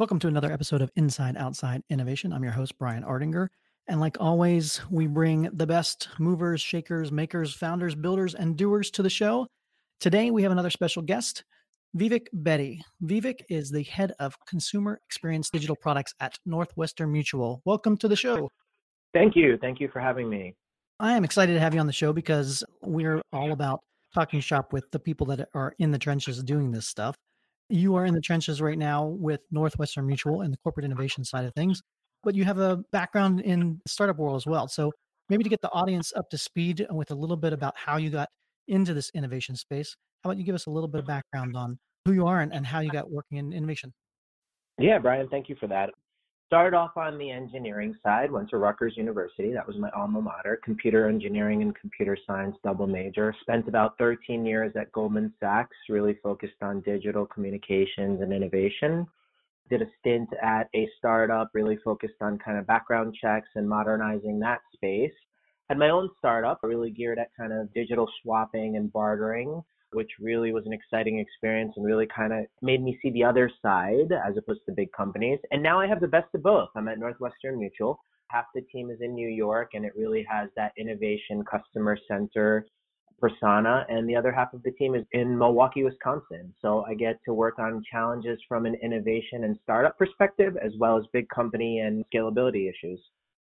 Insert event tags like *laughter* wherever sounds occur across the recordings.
Welcome to another episode of Inside Outside Innovation. I'm your host, Brian Ardinger. And like always, we bring the best movers, shakers, makers, founders, builders, and doers to the show. Today, we have another special guest, Vivek Bedi. Vivek is the head of consumer experience digital products at Northwestern Mutual. Welcome to the show. Thank you. Thank you for having me. I am excited to have you on the show because we're all about talking shop with the people that are in the trenches doing this stuff. You are in the trenches right now with Northwestern Mutual and the corporate innovation side of things, but you have a background in startup world as well. So maybe to get the audience up to speed with a little bit about how you got into this innovation space, how about you give us a little bit of background on who you are and, and how you got working in innovation? Yeah, Brian, thank you for that. Started off on the engineering side, went to Rutgers University. That was my alma mater, computer engineering and computer science double major. Spent about 13 years at Goldman Sachs, really focused on digital communications and innovation. Did a stint at a startup, really focused on kind of background checks and modernizing that space. Had my own startup, really geared at kind of digital swapping and bartering which really was an exciting experience and really kind of made me see the other side as opposed to big companies. And now I have the best of both. I'm at Northwestern Mutual. Half the team is in New York and it really has that innovation customer center persona and the other half of the team is in Milwaukee, Wisconsin. So I get to work on challenges from an innovation and startup perspective as well as big company and scalability issues.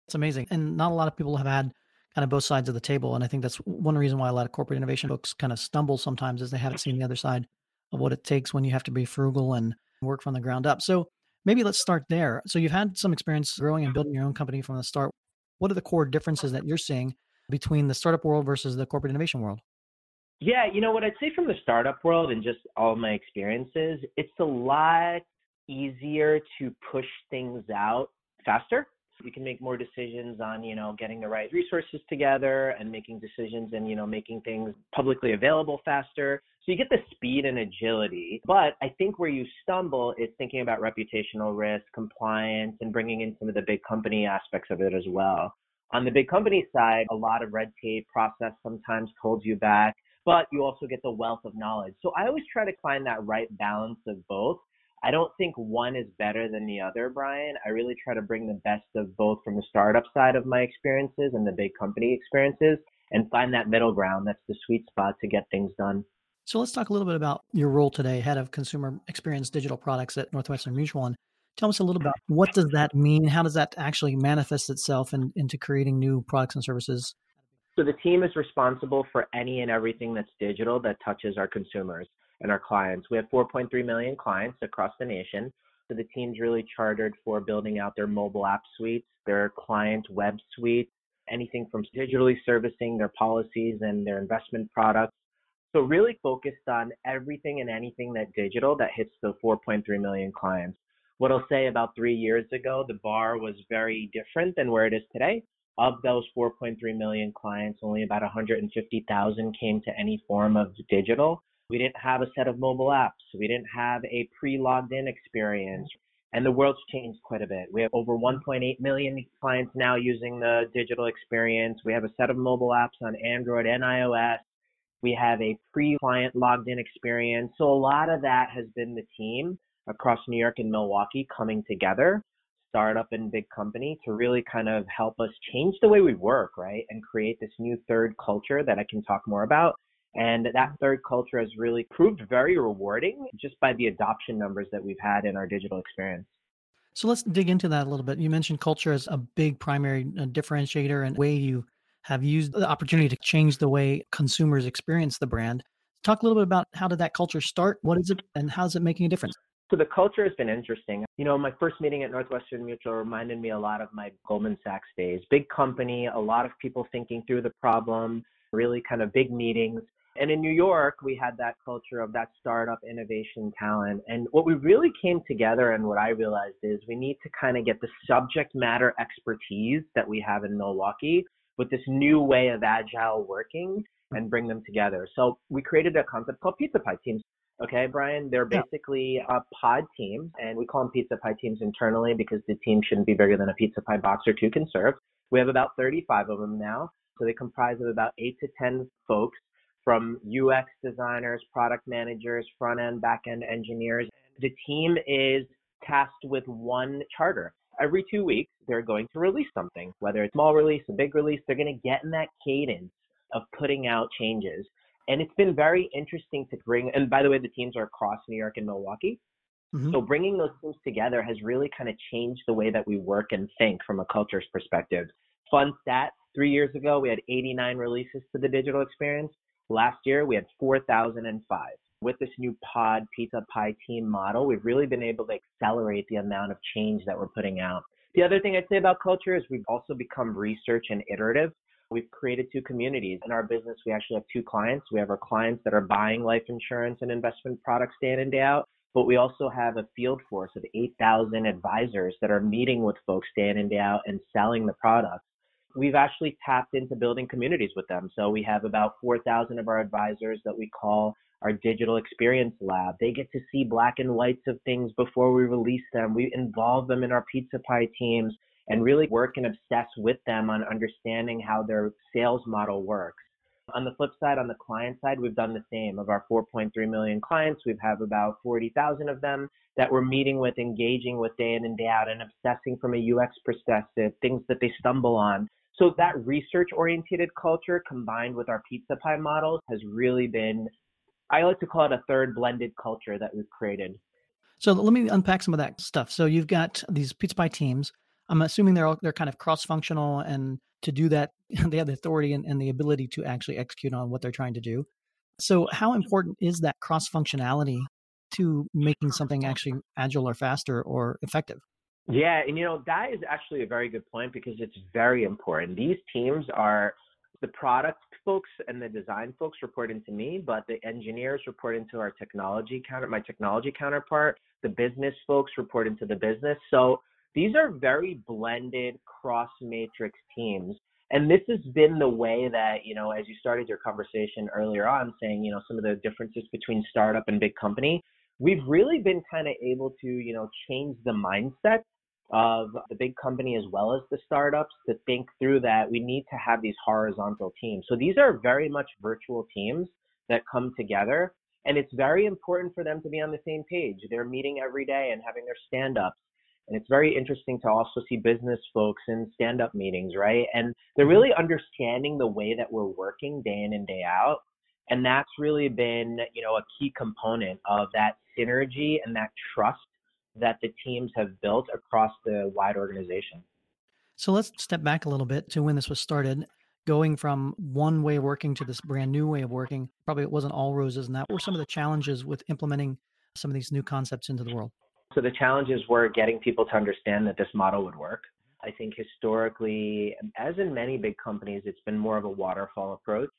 It's amazing. And not a lot of people have had kind of both sides of the table. And I think that's one reason why a lot of corporate innovation books kind of stumble sometimes is they haven't seen the other side of what it takes when you have to be frugal and work from the ground up. So maybe let's start there. So you've had some experience growing and building your own company from the start. What are the core differences that you're seeing between the startup world versus the corporate innovation world? Yeah, you know what I'd say from the startup world and just all my experiences, it's a lot easier to push things out faster you can make more decisions on you know getting the right resources together and making decisions and you know making things publicly available faster. So you get the speed and agility. But i think where you stumble is thinking about reputational risk compliance and bringing in some of the big company aspects of it as well. On the big company side a lot of red tape process sometimes holds you back but you also get the wealth of knowledge. So i always try to find that right balance of both I don't think one is better than the other, Brian. I really try to bring the best of both from the startup side of my experiences and the big company experiences and find that middle ground that's the sweet spot to get things done. So let's talk a little bit about your role today, head of consumer experience digital products at Northwestern Mutual. And tell us a little about what does that mean? How does that actually manifest itself in, into creating new products and services? So the team is responsible for any and everything that's digital that touches our consumers and our clients. We have 4.3 million clients across the nation. So the team's really chartered for building out their mobile app suites, their client web suite, anything from digitally servicing their policies and their investment products. So really focused on everything and anything that digital that hits the 4.3 million clients. What I'll say about three years ago, the bar was very different than where it is today. Of those 4.3 million clients, only about 150,000 came to any form of digital. We didn't have a set of mobile apps. We didn't have a pre-logged in experience. And the world's changed quite a bit. We have over 1.8 million clients now using the digital experience. We have a set of mobile apps on Android and iOS. We have a pre-client logged in experience. So a lot of that has been the team across New York and Milwaukee coming together, startup and big company to really kind of help us change the way we work, right? And create this new third culture that I can talk more about and that third culture has really proved very rewarding just by the adoption numbers that we've had in our digital experience. So let's dig into that a little bit. You mentioned culture as a big primary uh, differentiator and way you have used the opportunity to change the way consumers experience the brand. Talk a little bit about how did that culture start? What is it and how is it making a difference? So the culture has been interesting. You know, my first meeting at Northwestern Mutual reminded me a lot of my Goldman Sachs days. Big company, a lot of people thinking through the problem, really kind of big meetings And in New York, we had that culture of that startup innovation talent. And what we really came together and what I realized is we need to kind of get the subject matter expertise that we have in Milwaukee with this new way of agile working and bring them together. So we created a concept called Pizza Pie Teams. Okay, Brian, they're basically a pod team, and we call them Pizza Pie Teams internally because the team shouldn't be bigger than a pizza pie box or two can serve. We have about 35 of them now. So they comprise of about eight to 10 folks from UX designers, product managers, front end, back end engineers. The team is tasked with one charter. Every two weeks, they're going to release something, whether it's a small release, a big release, they're going to get in that cadence of putting out changes. And it's been very interesting to bring, and by the way, the teams are across New York and Milwaukee. Mm-hmm. So bringing those teams together has really kind of changed the way that we work and think from a culture's perspective. Fun stat, three years ago, we had 89 releases to the digital experience. Last year, we had 4,005. With this new pod pizza pie team model, we've really been able to accelerate the amount of change that we're putting out. The other thing I'd say about culture is we've also become research and iterative. We've created two communities. In our business, we actually have two clients. We have our clients that are buying life insurance and investment products day in and day out, but we also have a field force of 8,000 advisors that are meeting with folks day in and day out and selling the products we've actually tapped into building communities with them. So we have about 4,000 of our advisors that we call our digital experience lab. They get to see black and whites of things before we release them. We involve them in our pizza pie teams and really work and obsess with them on understanding how their sales model works. On the flip side, on the client side, we've done the same. Of our 4.3 million clients, we have about 40,000 of them that we're meeting with, engaging with day in and day out, and obsessing from a UX perspective, things that they stumble on, so that research oriented culture combined with our pizza pie models has really been, I like to call it a third blended culture that we've created. So let me unpack some of that stuff. So you've got these pizza pie teams. I'm assuming they're all, they're kind of cross functional, and to do that, *laughs* they have the authority and, and the ability to actually execute on what they're trying to do. So how important is that cross functionality to making something actually agile or faster or effective? Yeah, and you know, that is actually a very good point because it's very important. These teams are the product folks and the design folks report into me, but the engineers report into our technology counter, my technology counterpart. The business folks report into the business. So these are very blended cross matrix teams. And this has been the way that, you know, as you started your conversation earlier on saying, you know, some of the differences between startup and big company, we've really been kind of able to, you know, change the mindset of the big company as well as the startups to think through that we need to have these horizontal teams. So these are very much virtual teams that come together and it's very important for them to be on the same page. They're meeting every day and having their stand ups. And it's very interesting to also see business folks in stand up meetings, right? And they're mm-hmm. really understanding the way that we're working day in and day out. And that's really been, you know, a key component of that synergy and that trust that the teams have built across the wide organization. So let's step back a little bit to when this was started. Going from one way of working to this brand new way of working, probably it wasn't all roses. And that were some of the challenges with implementing some of these new concepts into the world. So the challenges were getting people to understand that this model would work. I think historically, as in many big companies, it's been more of a waterfall approach.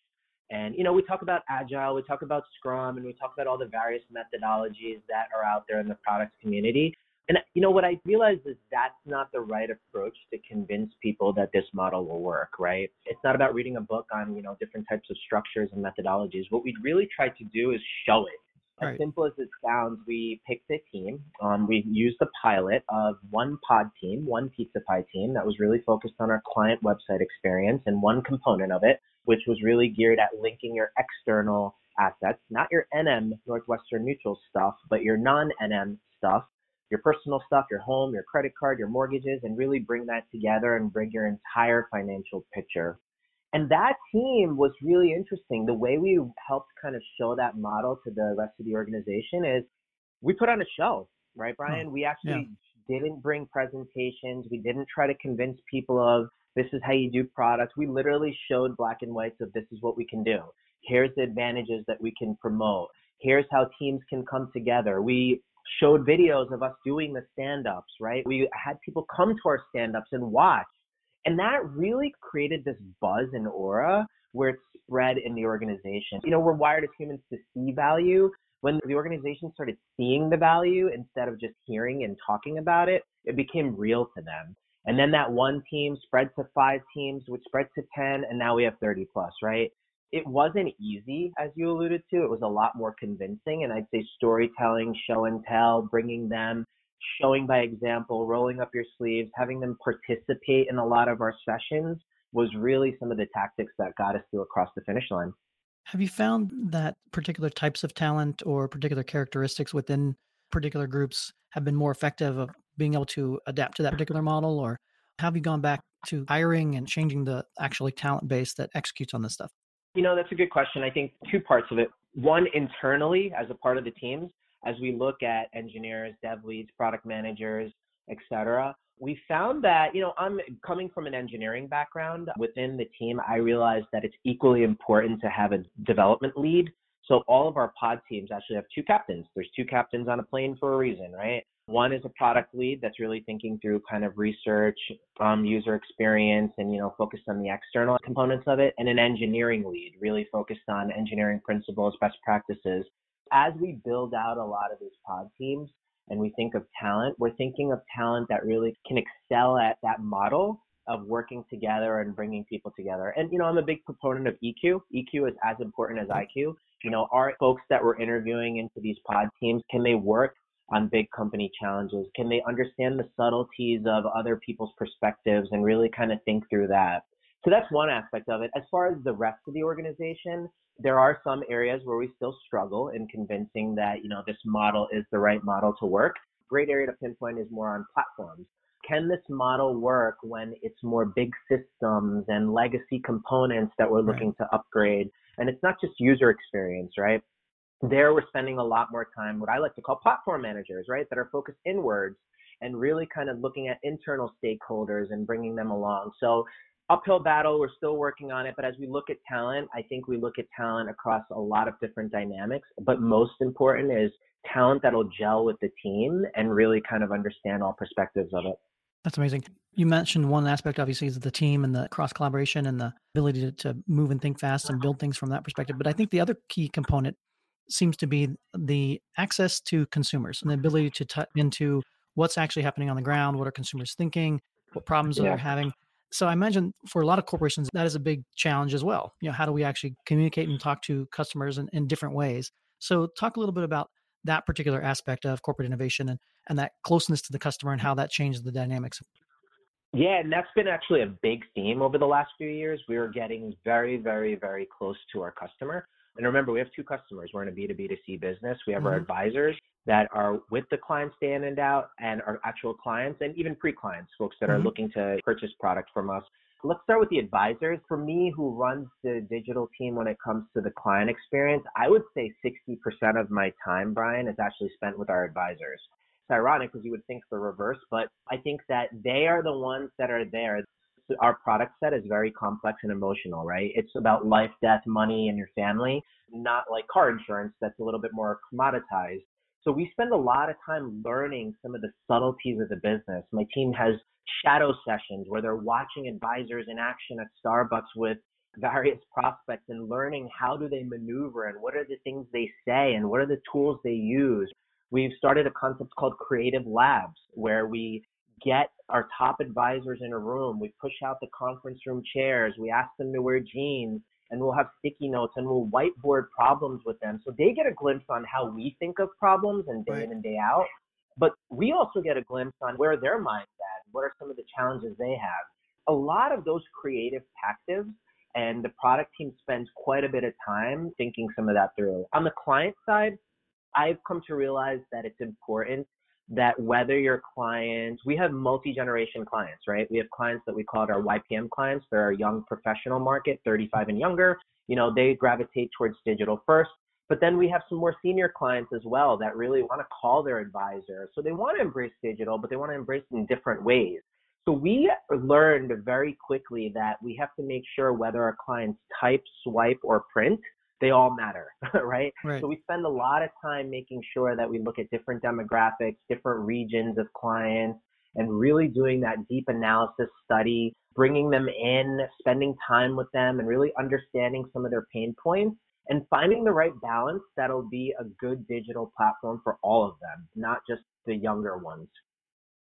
And, you know, we talk about agile, we talk about Scrum, and we talk about all the various methodologies that are out there in the product community. And, you know, what I realized is that's not the right approach to convince people that this model will work, right? It's not about reading a book on, you know, different types of structures and methodologies. What we really try to do is show it. As right. simple as it sounds, we picked a team. Um, we used the pilot of one pod team, one pizza pie team that was really focused on our client website experience and one component of it which was really geared at linking your external assets, not your NM Northwestern Mutual stuff, but your non-NM stuff, your personal stuff, your home, your credit card, your mortgages, and really bring that together and bring your entire financial picture. And that team was really interesting. The way we helped kind of show that model to the rest of the organization is we put on a show, right, Brian? We actually yeah. didn't bring presentations. We didn't try to convince people of this is how you do products. We literally showed black and whites of this is what we can do. Here's the advantages that we can promote. Here's how teams can come together. We showed videos of us doing the stand ups, right? We had people come to our stand ups and watch. And that really created this buzz and aura where it's spread in the organization. You know, we're wired as humans to see value. When the organization started seeing the value instead of just hearing and talking about it, it became real to them. And then that one team spread to five teams, which spread to 10, and now we have 30 plus, right? It wasn't easy, as you alluded to. It was a lot more convincing. And I'd say storytelling, show and tell, bringing them, showing by example, rolling up your sleeves, having them participate in a lot of our sessions was really some of the tactics that got us to across the finish line. Have you found that particular types of talent or particular characteristics within particular groups have been more effective of being able to adapt to that particular model or have you gone back to hiring and changing the actually talent base that executes on this stuff? You know, that's a good question. I think two parts of it. One, internally, as a part of the teams, as we look at engineers, dev leads, product managers, et cetera, we found that, you know, I'm coming from an engineering background within the team. I realized that it's equally important to have a development lead. So all of our pod teams actually have two captains. There's two captains on a plane for a reason, right? One is a product lead that's really thinking through kind of research, um, user experience, and you know focused on the external components of it, and an engineering lead really focused on engineering principles, best practices. As we build out a lot of these pod teams, and we think of talent, we're thinking of talent that really can excel at that model of working together and bringing people together. And, you know, I'm a big proponent of EQ. EQ is as important as IQ. You know, our folks that we're interviewing into these pod teams, can they work on big company challenges? Can they understand the subtleties of other people's perspectives and really kind of think through that? So that's one aspect of it. As far as the rest of the organization, there are some areas where we still struggle in convincing that, you know, this model is the right model to work. Great area to pinpoint is more on platforms. Can this model work when it's more big systems and legacy components that we're looking right. to upgrade? And it's not just user experience, right? There we're spending a lot more time, what I like to call platform managers, right? That are focused inwards and really kind of looking at internal stakeholders and bringing them along. So uphill battle. We're still working on it. But as we look at talent, I think we look at talent across a lot of different dynamics. But most important is talent that'll gel with the team and really kind of understand all perspectives of it. That's amazing. You mentioned one aspect, obviously, is the team and the cross collaboration and the ability to, to move and think fast and build things from that perspective. But I think the other key component seems to be the access to consumers and the ability to tap into what's actually happening on the ground, what are consumers thinking, what problems yeah. they're having so I imagine for a lot of corporations, that is a big challenge as well. You know, how do we actually communicate and talk to customers in, in different ways? So talk a little bit about that particular aspect of corporate innovation and, and that closeness to the customer and how that changes the dynamics. Yeah, and that's been actually a big theme over the last few years. We are getting very, very, very close to our customer. And remember, we have two customers. We're in a B2B2C business. We have mm-hmm. our advisors that are with the clients day in and out and our actual clients and even pre-clients, folks that mm-hmm. are looking to purchase product from us. Let's start with the advisors. For me, who runs the digital team when it comes to the client experience, I would say 60% of my time, Brian, is actually spent with our advisors. It's ironic because you would think the reverse, but I think that they are the ones that are there our product set is very complex and emotional, right? It's about life, death, money, and your family, not like car insurance that's a little bit more commoditized. So we spend a lot of time learning some of the subtleties of the business. My team has shadow sessions where they're watching advisors in action at Starbucks with various prospects and learning how do they maneuver and what are the things they say and what are the tools they use. We've started a concept called creative labs where we get our top advisors in a room, we push out the conference room chairs, we ask them to wear jeans, and we'll have sticky notes and we'll whiteboard problems with them. So they get a glimpse on how we think of problems and day right. in and day out. But we also get a glimpse on where their mind's at, what are some of the challenges they have. A lot of those creative tactics and the product team spends quite a bit of time thinking some of that through. On the client side, I've come to realize that it's important that whether your clients, we have multi-generation clients, right? We have clients that we call our YPM clients. They're our young professional market, 35 and younger. You know, they gravitate towards digital first. But then we have some more senior clients as well that really want to call their advisor. So they want to embrace digital, but they want to embrace it in different ways. So we learned very quickly that we have to make sure whether our clients type, swipe, or print, they all matter, *laughs* right? right? So we spend a lot of time making sure that we look at different demographics, different regions of clients, and really doing that deep analysis study, bringing them in, spending time with them, and really understanding some of their pain points and finding the right balance that'll be a good digital platform for all of them, not just the younger ones.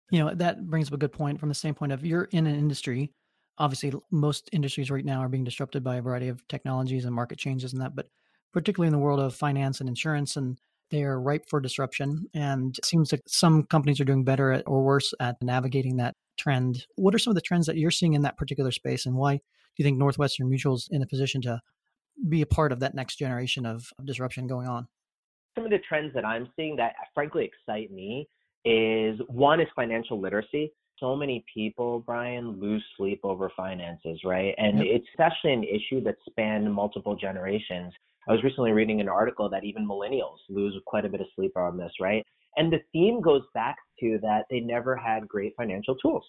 You know, that brings up a good point from the standpoint of you're in an industry. Obviously, most industries right now are being disrupted by a variety of technologies and market changes and that, but particularly in the world of finance and insurance and they are ripe for disruption and it seems like some companies are doing better at, or worse at navigating that trend what are some of the trends that you're seeing in that particular space and why do you think northwestern mutual's in a position to be a part of that next generation of, of disruption going on? Some of the trends that I'm seeing that frankly excite me is one is financial literacy. So many people, Brian, lose sleep over finances, right? And yep. it's especially an issue that spanned multiple generations. I was recently reading an article that even millennials lose quite a bit of sleep on this, right? And the theme goes back to that they never had great financial tools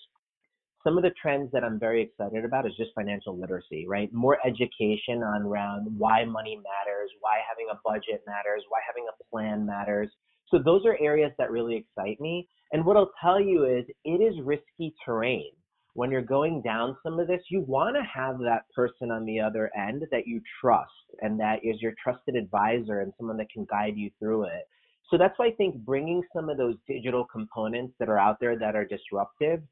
some of the trends that I'm very excited about is just financial literacy, right? More education on around why money matters, why having a budget matters, why having a plan matters. So those are areas that really excite me. And what I'll tell you is it is risky terrain. When you're going down some of this, you want to have that person on the other end that you trust and that is your trusted advisor and someone that can guide you through it. So that's why I think bringing some of those digital components that are out there that are disruptive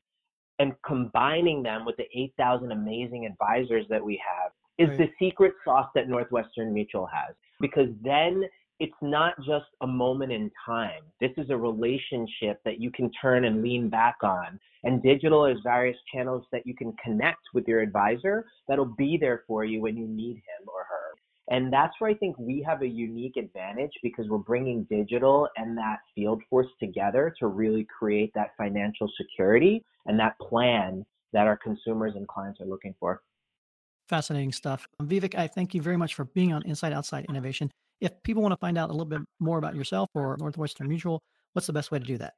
and combining them with the 8,000 amazing advisors that we have is right. the secret sauce that Northwestern Mutual has. Because then it's not just a moment in time. This is a relationship that you can turn and lean back on. And digital is various channels that you can connect with your advisor that'll be there for you when you need him or her. And that's where I think we have a unique advantage because we're bringing digital and that field force together to really create that financial security and that plan that our consumers and clients are looking for. Fascinating stuff. Vivek, I thank you very much for being on Inside Outside Innovation. If people want to find out a little bit more about yourself or Northwestern Mutual, what's the best way to do that?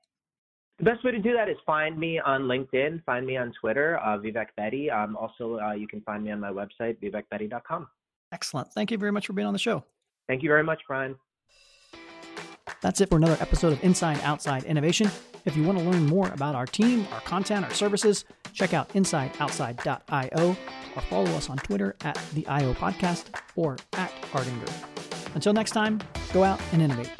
The best way to do that is find me on LinkedIn, find me on Twitter, uh, Vivek Bedi. Um, also, uh, you can find me on my website, vivekbedi.com. Excellent. Thank you very much for being on the show. Thank you very much, Brian. That's it for another episode of Inside Outside Innovation. If you want to learn more about our team, our content, our services, check out insideoutside.io or follow us on Twitter at the IO Podcast or at Ardinger. Until next time, go out and innovate.